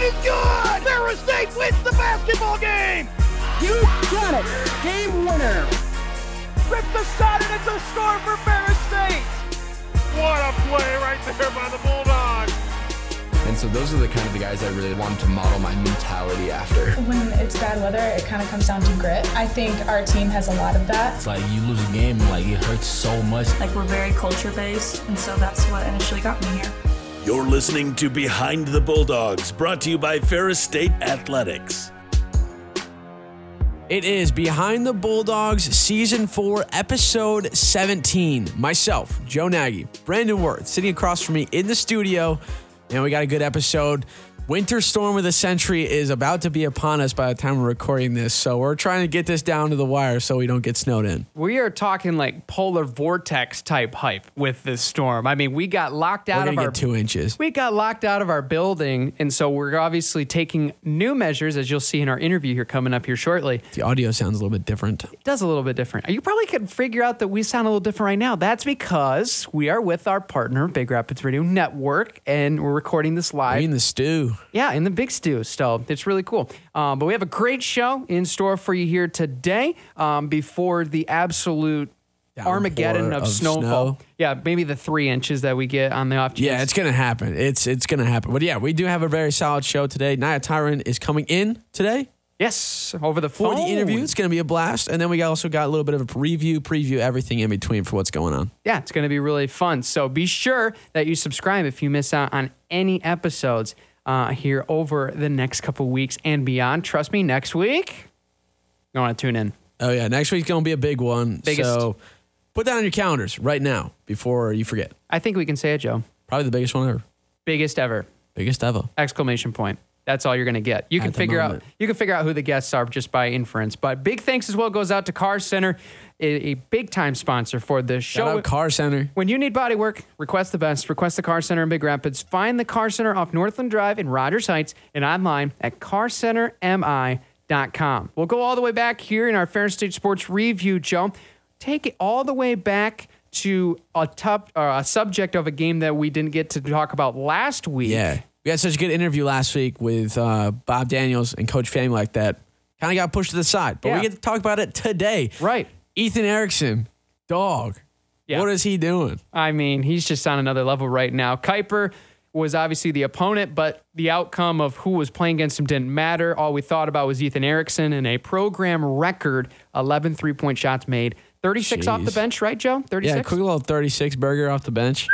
it is good! Ferris State wins the basketball game! You got it! Game winner! Rips the shot and it's a score for Ferris State! What a play right there by the Bulldogs! And so those are the kind of the guys I really wanted to model my mentality after. When it's bad weather, it kind of comes down to grit. I think our team has a lot of that. It's like you lose a game, like it hurts so much. Like we're very culture based, and so that's what initially got me here. You're listening to Behind the Bulldogs, brought to you by Ferris State Athletics. It is Behind the Bulldogs, Season 4, Episode 17. Myself, Joe Nagy, Brandon Worth, sitting across from me in the studio. And we got a good episode. Winter storm of the century is about to be upon us by the time we're recording this. So we're trying to get this down to the wire so we don't get snowed in. We are talking like polar vortex type hype with this storm. I mean, we got locked out of our two inches. we got locked out of our building, and so we're obviously taking new measures, as you'll see in our interview here coming up here shortly. The audio sounds a little bit different. It does a little bit different. You probably could figure out that we sound a little different right now. That's because we are with our partner, Big Rapids Radio Network, and we're recording this live. We in the stew. Yeah, in the big stew. So it's really cool. Um, but we have a great show in store for you here today um, before the absolute Armageddon of, of snowfall. snow. Yeah, maybe the three inches that we get on the off chance. Yeah, it's gonna happen. It's it's gonna happen. But yeah, we do have a very solid show today. Nyah Tyron is coming in today yes over the for phone. the interview. It's gonna be a blast. And then we also got a little bit of a review, preview, everything in between for what's going on. Yeah, it's going to be really fun. So be sure that you subscribe if you miss out on any episodes uh, here over the next couple weeks and beyond. Trust me, next week, you want to tune in. Oh yeah, next week's gonna be a big one. Biggest. So put that on your calendars right now before you forget. I think we can say it, Joe. Probably the biggest one ever. Biggest ever! Biggest ever. Exclamation point. That's all you're going to get. You can figure out you can figure out who the guests are just by inference. But big thanks as well goes out to Car Center, a, a big time sponsor for the show. Shout out Car Center. When you need body work, request the best. Request the Car Center in Big Rapids. Find the Car Center off Northland Drive in Rogers Heights and online at carcentermi.com. We'll go all the way back here in our Ferris State Sports Review, Joe. Take it all the way back to a top uh, a subject of a game that we didn't get to talk about last week. Yeah. We had such a good interview last week with uh, Bob Daniels and Coach Famulak that kind of got pushed to the side. But Yeah. we get to talk about it today. Right. Ethan Erickson, dog. Yeah. What is he doing? I mean, he's just on another level right now. Kuyper was obviously the opponent, but the outcome of who was playing against him didn't matter. All we thought about was Ethan Erickson and a program record 11 three point shots made. 36 off the bench, right, Joe? 36? Yeah, quick little 36 burger off the bench.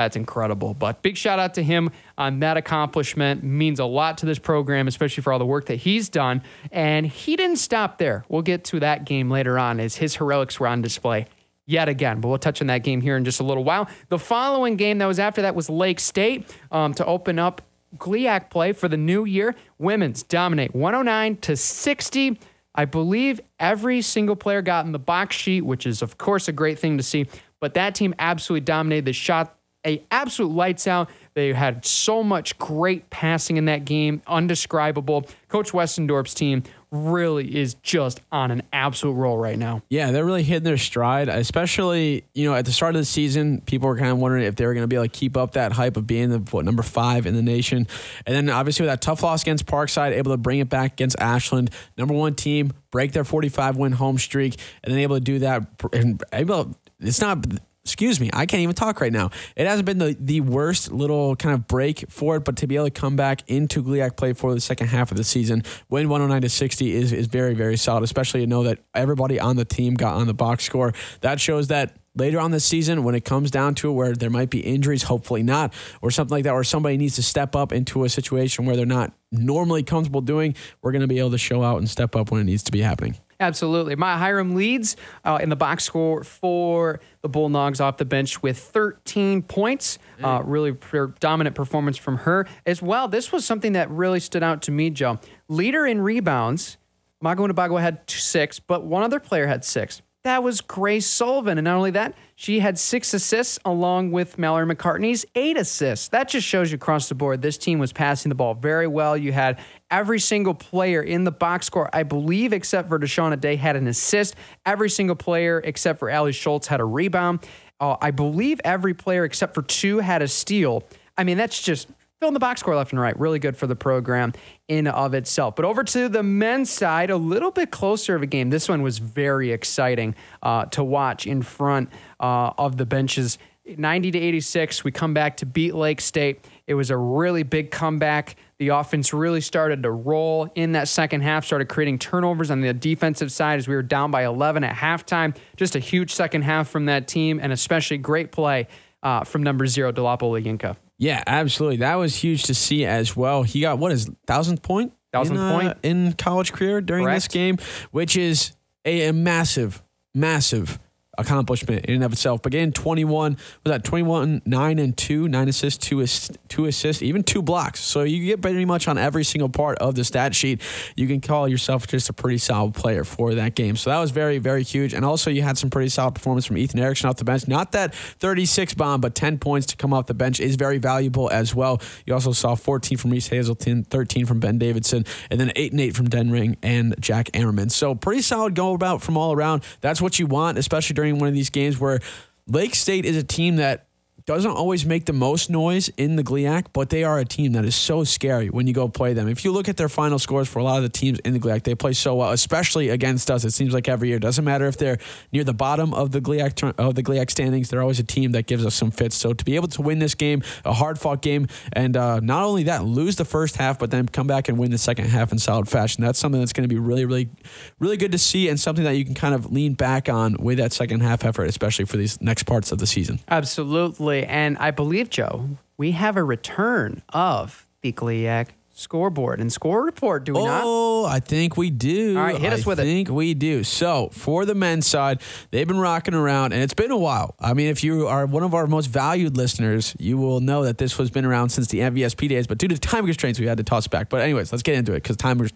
That's incredible. But big shout out to him on that accomplishment. Means a lot to this program, especially for all the work that he's done. And he didn't stop there. We'll get to that game later on as his heroics were on display yet again. But we'll touch on that game here in just a little while. The following game that was after that was Lake State um, to open up GLIAC play for the new year. Women's dominate 109 to 60. I believe every single player got in the box sheet, which is of course a great thing to see. But that team absolutely dominated. the shot a absolute lights out. They had so much great passing in that game, undescribable. Coach Westendorp's team really is just on an absolute roll right now. Yeah, they're really hitting their stride, especially, you know, at the start of the season, people were kind of wondering if they were going to be able to keep up that hype of being the what, number five in the nation. And then obviously with that tough loss against Parkside, able to bring it back against Ashland, number one team, break their 45 win home streak, and then able to do that. And able, it's not excuse me, I can't even talk right now. It hasn't been the, the worst little kind of break for it, but to be able to come back into GLIAC play for the second half of the season, win 109 to 60 is, is very, very solid, especially to know that everybody on the team got on the box score. That shows that later on this season, when it comes down to it, where there might be injuries, hopefully not, or something like that, or somebody needs to step up into a situation where they're not normally comfortable doing, we're going to be able to show out and step up when it needs to be happening. Absolutely. Maya Hiram leads uh, in the box score for the Bulldogs off the bench with 13 points. Uh, really dominant performance from her as well. This was something that really stood out to me, Joe. Leader in rebounds. Mago Nabago had six, but one other player had six. That was Grace Sullivan. And not only that, she had six assists along with Mallory McCartney's eight assists. That just shows you across the board this team was passing the ball very well. You had every single player in the box score, I believe, except for Deshauna Day, had an assist. Every single player except for Ali Schultz had a rebound. Uh, I believe every player except for two had a steal. I mean, that's just filling the box score left and right. Really good for the program in of itself. But over to the men's side, a little bit closer of a game. This one was very exciting uh, to watch in front uh, of the benches. 90 to 86, we come back to beat Lake State. It was a really big comeback. The offense really started to roll in that second half, started creating turnovers on the defensive side as we were down by 11 at halftime. Just a huge second half from that team, and especially great play uh, from number zero, Dolapo Olayinka. Yeah, absolutely. That was huge to see as well. He got what is thousandth point? Thousandth in, uh, point. in college career during this game, which is a, a massive, massive accomplishment in and of itself. But getting 21, was that 21, 9 and 2, 9 assists, 2, ass- two assists, even two blocks. So you get pretty much on every single part of the stat sheet. You can call yourself just a pretty solid player for that game. So that was very, very huge. And also you had some pretty solid performance from Ethan Erickson off the bench. Not that 36 bomb, but 10 points to come off the bench is very valuable as well. You also saw 14 from Reese Hazelton, 13 from Ben Davidson, and then 8 and 8 from Den Ring and Jack Ammerman. So pretty solid go about from all around. That's what you want, especially during one of these games where Lake State is a team that doesn't always make the most noise in the GLIAC, but they are a team that is so scary when you go play them. If you look at their final scores for a lot of the teams in the GLIAC, they play so well, especially against us. It seems like every year. Doesn't matter if they're near the bottom of the GLIAC of the GLIAC standings. They're always a team that gives us some fits. So to be able to win this game, a hard fought game, and uh, not only that, lose the first half, but then come back and win the second half in solid fashion. That's something that's going to be really, really, really good to see, and something that you can kind of lean back on with that second half effort, especially for these next parts of the season. Absolutely. And I believe, Joe, we have a return of the GLIAC scoreboard and score report, do we not? Oh, I think we do. All right, hit us I with it. I think we do. So for the men's side, they've been rocking around, and it's been a while. I mean, if you are one of our most valued listeners, you will know that this has been around since the MVSP days. But due to time constraints, we had to toss back. But anyways, let's get into it because time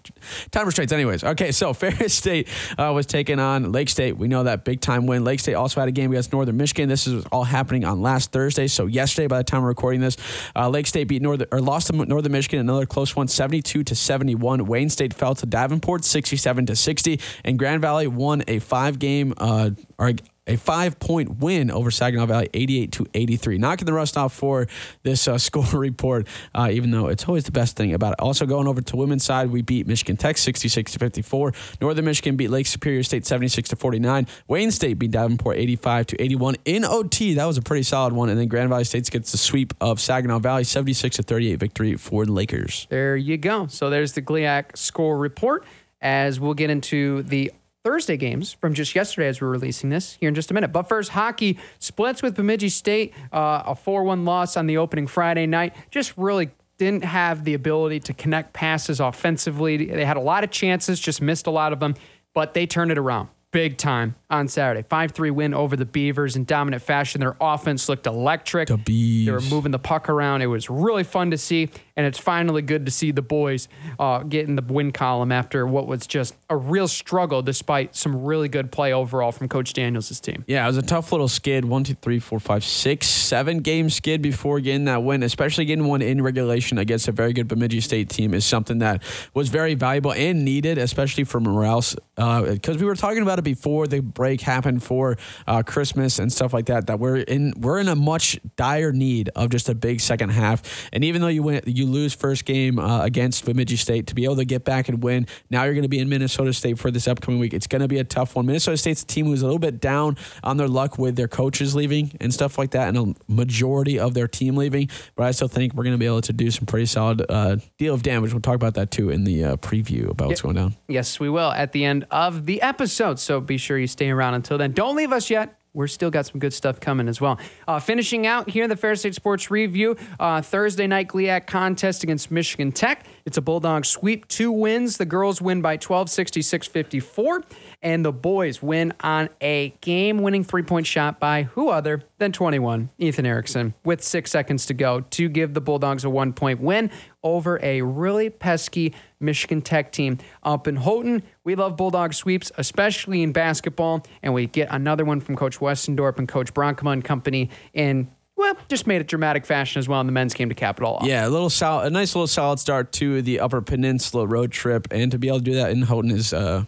time restraints. Anyways, okay. So Ferris State uh, was taking on Lake State. We know that big time win. Lake State also had a game against Northern Michigan. This is all happening on last Thursday. So yesterday, by the time we're recording this, uh, Lake State beat Northern or lost to Northern Michigan. Another close one, 72 to 71. Wayne State fell to Davenport, 67 to 60, and Grand Valley won a five game uh, or a five point win over Saginaw Valley, 88 to 83. Knocking the rust off for this uh, score report, uh, even though it's always the best thing about it. Also, going over to women's side, we beat Michigan Tech 66 to 54. Northern Michigan beat Lake Superior State 76 to 49. Wayne State beat Davenport 85 to 81 in OT. That was a pretty solid one. And then Grand Valley State gets the sweep of Saginaw Valley 76 to 38 victory for the Lakers. There you go. So there's the GLIAC score report as we'll get into the Thursday games from just yesterday as we're releasing this here in just a minute. But first, hockey splits with Bemidji State, uh, a 4 1 loss on the opening Friday night. Just really didn't have the ability to connect passes offensively. They had a lot of chances, just missed a lot of them, but they turned it around big time on Saturday. 5 3 win over the Beavers in dominant fashion. Their offense looked electric. The They were moving the puck around. It was really fun to see, and it's finally good to see the boys uh, get in the win column after what was just a real struggle, despite some really good play overall from Coach Daniels' team. Yeah, it was a tough little skid. One, two, three, four, five, six, seven game skid before getting that win, especially getting one in regulation against a very good Bemidji State team is something that was very valuable and needed, especially for morale. Because we were talking about it before the break happened for uh, Christmas and stuff like that. That we're in we're in a much dire need of just a big second half. And even though you win, you lose first game uh, against Bemidji State, to be able to get back and win. Now you're going to be in Minnesota State for this upcoming week. It's going to be a tough one. Minnesota State's a team who's a little bit down on their luck with their coaches leaving and stuff like that, and a majority of their team leaving. But I still think we're going to be able to do some pretty solid uh, deal of damage. We'll talk about that too in the uh, preview about what's going down. Yes, we will at the end of the episode. So be sure you stay around until then. Don't leave us yet. We're still got some good stuff coming as well. Uh, finishing out here in the Ferris State Sports Review, uh, Thursday night GLIAC contest against Michigan Tech. It's a Bulldog sweep, two wins. The girls win by 12, 66 54, and the boys win on a game winning three point shot by who other than 21, Ethan Erickson, with six seconds to go to give the Bulldogs a one point win over a really pesky Michigan Tech team up in Houghton. We love Bulldog sweeps, especially in basketball, and we get another one from Coach Westendorp and Coach Bronkema and company in, well, just made it dramatic fashion as well in the men's game to cap it all. Yeah, a little solid, a nice little solid start to the Upper Peninsula road trip, and to be able to do that in Houghton is uh,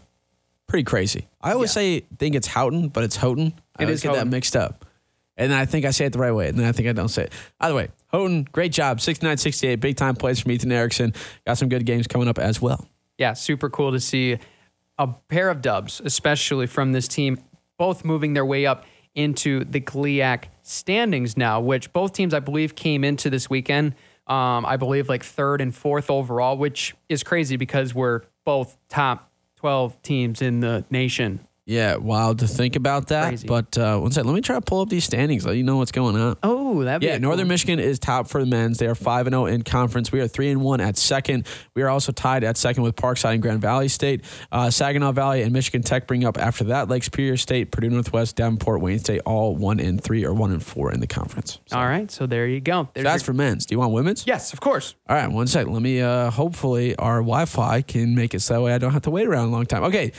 pretty crazy. I always say think it's Houghton, but it's Houghton. I It always is get that Houghton. mixed up. And then I think I say it the right way. And then I think I don't say it. Either way, Houghton, great job. 69 68. Big time plays from Ethan Erickson. Got some good games coming up as well. Yeah, super cool to see a pair of dubs, especially from this team, both moving their way up into the GLIAC standings now, which both teams, I believe, came into this weekend. Um, I believe like third and fourth overall, which is crazy because we're both top 12 teams in the nation Yeah, wild to think about that. Crazy. But uh, one second, let me try to pull up these standings, let you know what's going on. Oh, that Yeah, Northern Michigan is top for the men's. They are five and zero in conference. We are three and one at second. We are also tied at second with Parkside and Grand Valley State. Uh, Saginaw Valley and Michigan Tech bring up after that. Lake Superior State, Purdue Northwest, Davenport, Wayne State, all one and three or one and four in the conference. So, All right, so there you go. so that's your- for men's. Do you want women's? yes, of course. All right, one second. Let me. Uh, hopefully, our Wi-Fi can make it so that way I don't have to wait around a long time. Okay,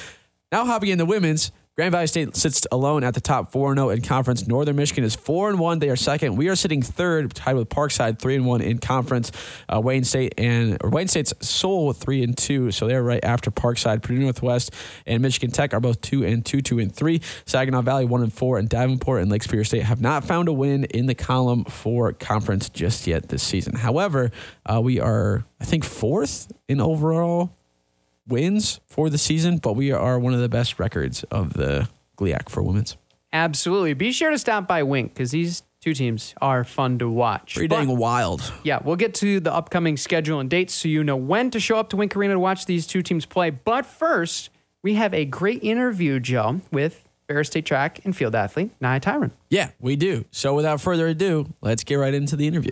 now hopping into women's. Grand Valley State sits alone at the top four and zero in conference. Northern Michigan is four and one. They are second. We are sitting third, tied with Parkside, three and one in conference. Uh, Wayne State and Wayne State's Soul three and two, so they're right after Parkside. Purdue Northwest and Michigan Tech are both two and two, two and three. Saginaw Valley one and four, and Davenport and Lake Superior State have not found a win in the column for conference just yet this season. However, uh, we are I think fourth in overall wins for the season, but we are one of the best records of the GLIAC for women's. Absolutely. Be sure to stop by Wink because these two teams are fun to watch. Pretty But- dang wild. Yeah, we'll get to the upcoming schedule and dates so you know when to show up to Wink Arena to watch these two teams play. But first, we have a great interview, Joe, with Ferris State track and field athlete Nyah Tyron. Yeah, we do. So without further ado, let's get right into the interview.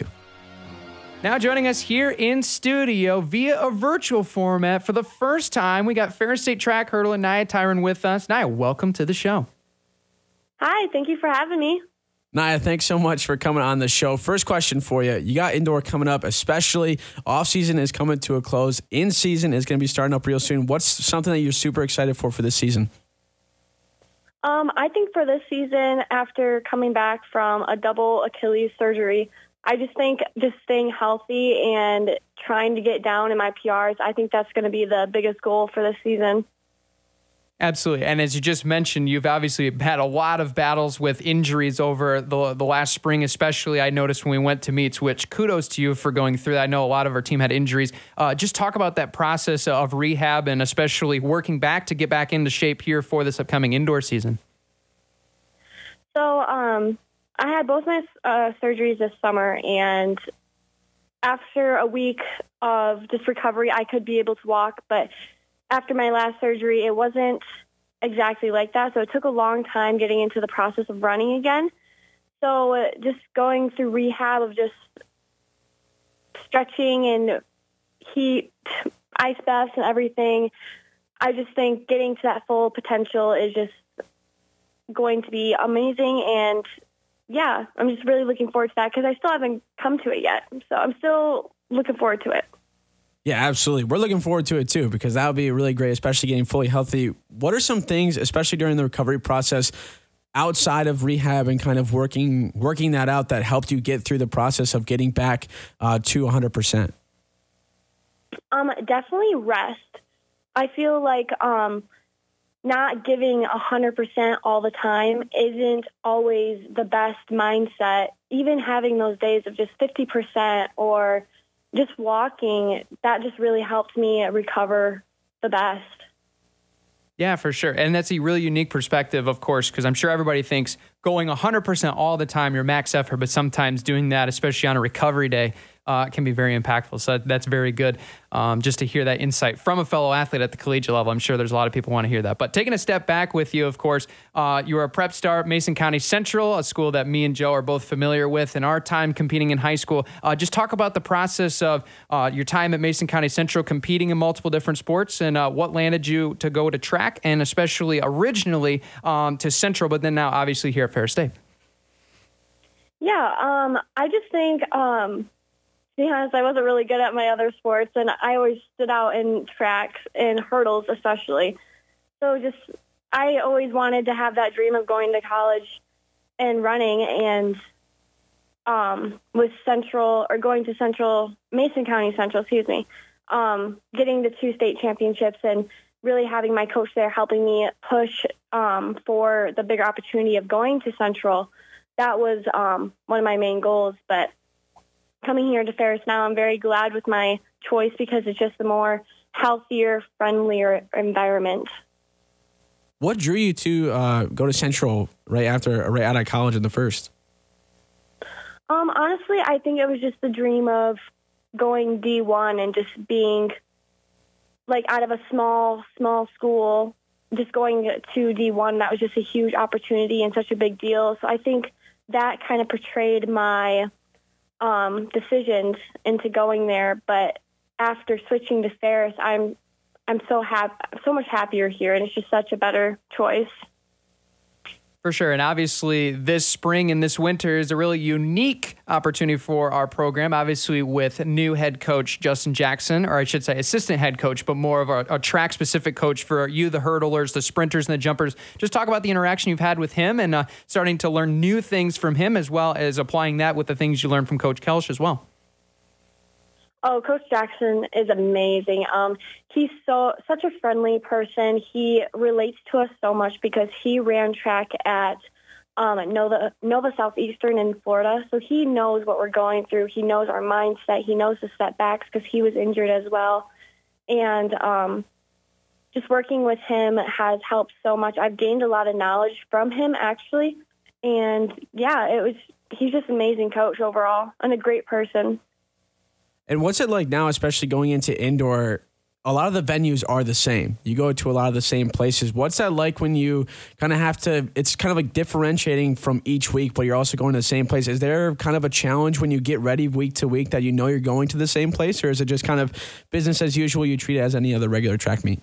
Now joining us here in studio via a virtual format for the first time, we got Ferris State track hurdle and Nyah Tyron with us. Nyah, welcome to the show. Hi, thank you for having me. Nyah, thanks so much for coming on the show. First question for you. You got indoor coming up, especially off season is coming to a close. In season is going to be starting up real soon. What's something that you're super excited for for this season? Um, I think for this season, after coming back from a double Achilles surgery, I just think just staying healthy and trying to get down in my PRs, I think that's going to be the biggest goal for this season. Absolutely. And as you just mentioned, you've obviously had a lot of battles with injuries over the, the last spring, especially I noticed when we went to meets, which kudos to you for going through that. I know a lot of our team had injuries. Uh, just talk about that process of rehab and especially working back to get back into shape here for this upcoming indoor season. So um, I had both my uh, surgeries this summer, and after a week of just recovery, I could be able to walk. But after my last surgery, it wasn't exactly like that. So it took a long time getting into the process of running again. So uh, just going through rehab of just stretching and heat, ice baths, and everything. I just think getting to that full potential is just going to be amazing. And yeah, I'm just really looking forward to that because I still haven't come to it yet. So I'm still looking forward to it. Yeah, absolutely. We're looking forward to it too because that would be really great, especially getting fully healthy. What are some things, especially during the recovery process, outside of rehab and kind of working working that out that helped you get through the process of getting back uh, to 100 percent? Um, definitely rest. I feel like um, not giving a hundred percent all the time isn't always the best mindset. Even having those days of just fifty percent or just walking, that just really helped me recover the best. Yeah, for sure. And that's a really unique perspective, of course, because I'm sure everybody thinks going 100% all the time, your max effort, but sometimes doing that, especially on a recovery day, uh, can be very impactful. So that's very good um, just to hear that insight from a fellow athlete at the collegiate level. I'm sure there's a lot of people want to hear that. But taking a step back with you, of course, uh, you are a prep star at Mason County Central, a school that me and Joe are both familiar with in our time competing in high school. Uh, just talk about the process of uh, your time at Mason County Central competing in multiple different sports and uh, what landed you to go to track and especially originally um, to Central, but then now obviously here at Ferris State. Yeah, um, I just think, um, to be honest, I wasn't really good at my other sports, and I always stood out in track and hurdles, especially. So just, I always wanted to have that dream of going to college and running, and um, with Central or going to Central Mason County Central, excuse me, um, getting the two state championships and really having my coach there helping me push um, for the bigger opportunity of going to Central that was um, one of my main goals. But coming here to Ferris now, I'm very glad with my choice because it's just a more healthier, friendlier environment. What drew you to uh, go to Central right after, right out of college in the first? Um, honestly, I think it was just the dream of going D1 and just being like out of a small, small school, just going to D1. That was just a huge opportunity and such a big deal. So I think that kind of portrayed my um, decisions into going there. But after switching to Ferris, I'm I'm so happy, so much happier here, and it's just such a better choice. For sure. And obviously, this spring and this winter is a really unique opportunity for our program. Obviously, with new head coach Justin Jackson, or I should say assistant head coach, but more of a, a track specific coach for you, the hurdlers, the sprinters, and the jumpers. Just talk about the interaction you've had with him and uh, starting to learn new things from him, as well as applying that with the things you learned from Coach Kelsch as well. Oh, Coach Jackson is amazing. Um, he's so such a friendly person. He relates to us so much because he ran track at um, Nova Nova Southeastern in Florida, so he knows what we're going through. He knows our mindset. He knows the setbacks because he was injured as well, and um, just working with him has helped so much. I've gained a lot of knowledge from him actually, and yeah, it was. He's just an amazing coach overall and a great person. And what's it like now, especially going into indoor? A lot of the venues are the same. You go to a lot of the same places. What's that like when you kind of have to? It's kind of like differentiating from each week, but you're also going to the same place. Is there kind of a challenge when you get ready week to week that you know you're going to the same place, or is it just kind of business as usual? You treat it as any other regular track meet?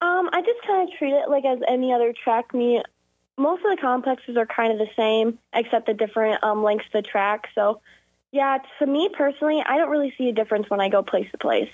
Um, I just kind of treat it like as any other track meet. Most of the complexes are kind of the same, except the different um, lengths of the track. So yeah, to me personally, I don't really see a difference when I go place to place.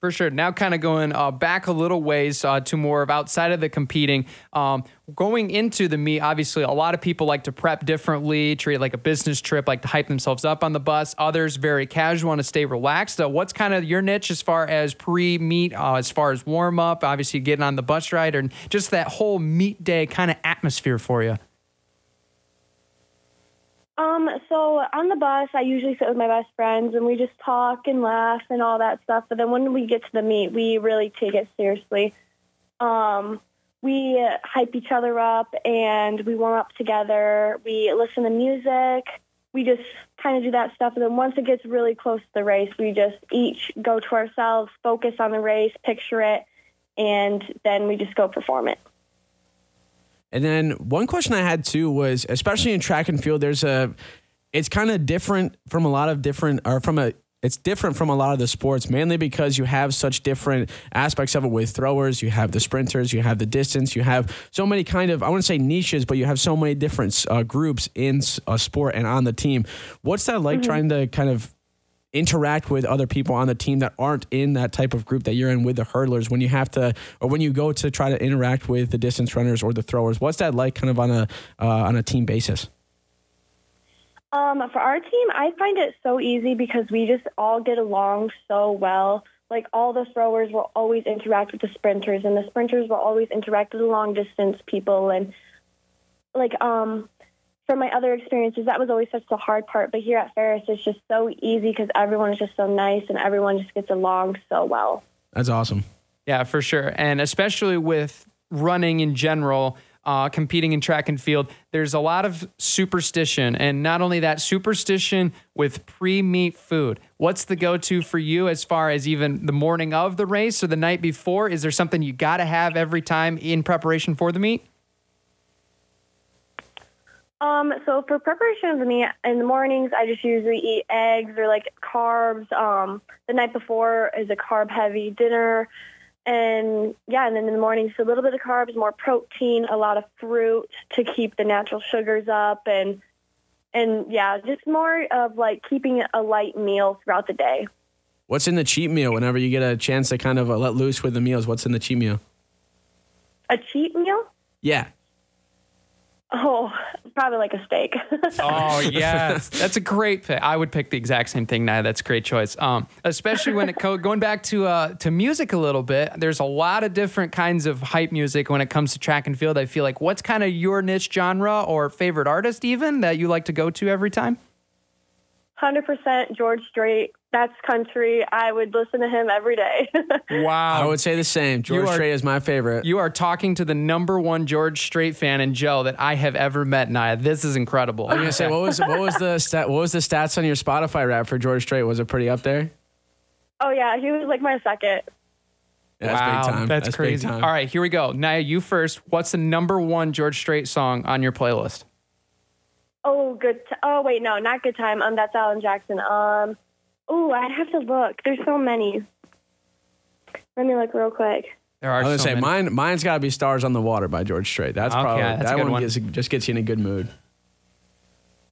For sure. Now, kind of going uh, back a little ways uh, to more of outside of the competing. Um, going into the meet, obviously, a lot of people like to prep differently, treat it like a business trip, like to hype themselves up on the bus. Others very casual, want to stay relaxed. Uh, what's kind of your niche as far as pre meet, uh, as far as warm up, obviously getting on the bus ride, and just that whole meet day kind of atmosphere for you? Um, so on the bus, I usually sit with my best friends and we just talk and laugh and all that stuff. But then when we get to the meet, we really take it seriously. Um, we hype each other up and we warm up together. We listen to music. We just kind of do that stuff. And then once it gets really close to the race, we just each go to ourselves, focus on the race, picture it, and then we just go perform it. And then one question I had too was, especially in track and field, there's a, it's kind of different from a lot of different, or from a, it's different from a lot of the sports, mainly because you have such different aspects of it with throwers. You have the sprinters, you have the distance, you have so many kind of, I wouldn't say niches, but you have so many different uh, groups in a sport and on the team. What's that like mm-hmm. trying to kind of interact with other people on the team that aren't in that type of group that you're in with the hurdlers when you have to or when you go to try to interact with the distance runners or the throwers what's that like kind of on a uh, on a team basis? Um, for our team i find it so easy because we just all get along so well. Like all the throwers will always interact with the sprinters and the sprinters will always interact with the long distance people and like um from my other experiences, that was always such the hard part. But here at Ferris, it's just so easy because everyone is just so nice and everyone just gets along so well. That's awesome. Yeah, for sure. And especially with running in general, uh, competing in track and field, there's a lot of superstition. And not only that, superstition with pre meet food. What's the go to for you as far as even the morning of the race or the night before? Is there something you got to have every time in preparation for the meet? Um, so for preparation of the meat in the mornings, I just usually eat eggs or like carbs. Um, the night before is a carb heavy dinner. And yeah, and then in the mornings, a little bit of carbs, more protein, a lot of fruit to keep the natural sugars up and, and yeah, just more of like keeping a light meal throughout the day. What's in the cheat meal whenever you get a chance to kind of uh, let loose with the meals? What's in the cheat meal? A cheat meal? Yeah. Oh, probably like a steak. Oh yes, that's a great pick. I would pick the exact same thing. Now that's a great choice. Um, especially when it co- going back to uh, to music a little bit. There's a lot of different kinds of hype music when it comes to track and field. I feel like what's kind of your niche genre or favorite artist even that you like to go to every time? 100% George Strait. That's country. I would listen to him every day. Wow, I would say the same. George are- Strait is my favorite. You are talking to the number one George Strait fan in Joe that I have ever met, Nyah. This is incredible. I was gonna say what was what was the stat, what was the stats on your Spotify rap for George Strait? Was it pretty up there? oh, yeah. He was like my second. Yeah, that's wow, big time. that's, big crazy. time. All right, here we go. Nyah, you first. What's the number one George Strait song on your playlist? Oh, good. T- oh, wait, no, not good time. Um, that's Alan Jackson. Um, oh, I'd have to look. There's so many. Let me look real quick. There are. I are was gonna so say many. mine. Mine's got to be "Stars on the Water" by George Strait. That's Okay, probably that's that one, one. Gets, just gets you in a good mood.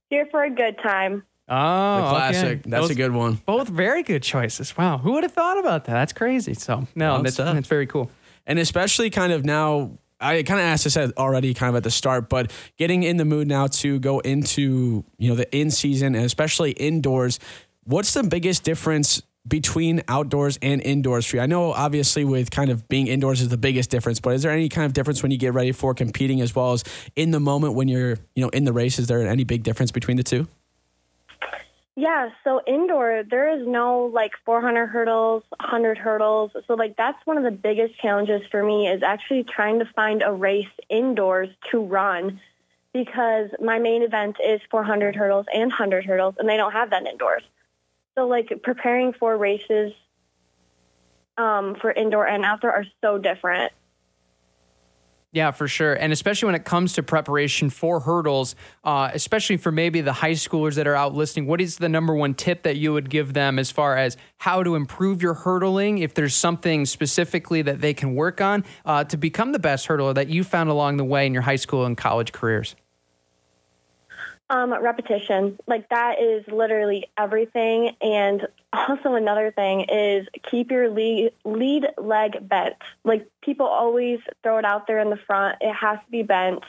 Here for a good time. Oh, The classic. okay. That's Those- a good one. Both very good choices. Wow, who would have thought about that? That's crazy. So no, Well that's, that's very cool. and especially kind of now I kind of asked this already kind of at the start, but getting in the mood now to go into, you know, the in season and especially indoors, what's the biggest difference between outdoors and indoors for you? I know obviously with kind of being indoors is the biggest difference, but is there any kind of difference when you get ready for competing as well as in the moment when you're, you know, in the race? Is there any big difference between the two? Yeah, so indoor, there is no like 400 hurdles, 100 hurdles. So, like, that's one of the biggest challenges for me is actually trying to find a race indoors to run because my main event is 400 hurdles and 100 hurdles, and they don't have that indoors. So, like, preparing for races um, for indoor and outdoor are so different. Yeah, for sure. And especially when it comes to preparation for hurdles, uh, especially for maybe the high schoolers that are out listening, what is the number one tip that you would give them as far as how to improve your hurdling? If there's something specifically that they can work on uh, to become the best hurdler that you found along the way in your high school and college careers? Um, repetition. Like that is literally everything. And also another thing is keep your lead, lead leg bent. Like people always throw it out there in the front. It has to be bent.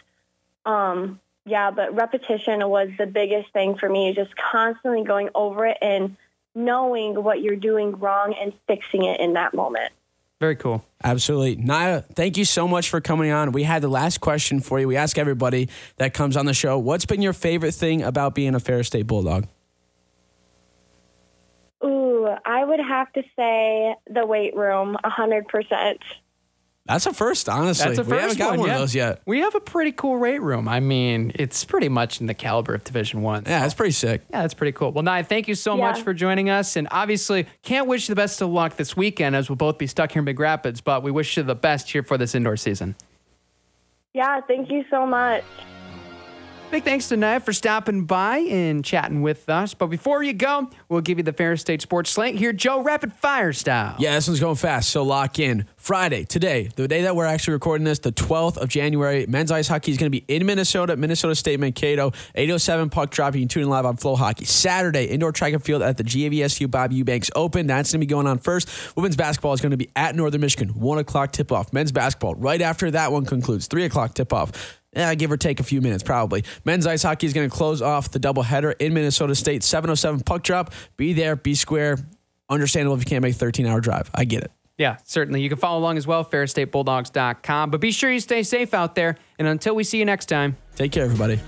Um, yeah, but repetition was the biggest thing for me. Just constantly going over it and knowing what you're doing wrong and fixing it in that moment. Very cool. Absolutely. Nyah, thank you so much for coming on. We had the last question for you. We ask everybody that comes on the show, what's been your favorite thing about being a Ferris State Bulldog? Ooh, I would have to say the weight room, a hundred percent. That's a first, honestly. That's a we haven't first got one, one yeah. of those yet. We have a pretty cool rate room. I mean, it's pretty much in the caliber of Division One. Yeah, that's pretty sick. Yeah, that's pretty cool. Well, Nyah, thank you so Yeah. much for joining us. And obviously, can't wish you the best of luck this weekend as we'll both be stuck here in Big Rapids, but we wish you the best here for this indoor season. Yeah, thank you so much. Big thanks to Nyah for stopping by and chatting with us. But before you go, we'll give you the Ferris State Sports Slant here, Joe, rapid fire style. Yeah, this one's going fast, so lock in. Friday, today, the day that we're actually recording this, the 12th of January, men's ice hockey is going to be in Minnesota, Minnesota State Mankato, 807 puck drop. You can tune in live on FloHockey. Saturday, indoor track and field at the GVSU Bob Eubanks Open. That's going to be going on first. Women's basketball is going to be at Northern Michigan, 1 o'clock tip off. Men's basketball, right after that one concludes, 3 o'clock tip off. Yeah, give or take a few minutes, probably. Men's ice hockey is going to close off the doubleheader in Minnesota State, 707 puck drop. Be there, be square. Understandable if you can't make a 13 hour drive. I get it. Yeah, certainly. You can follow along as well, ferrisstatebulldogs.com. But be sure you stay safe out there. And until we see you next time, Take care, everybody.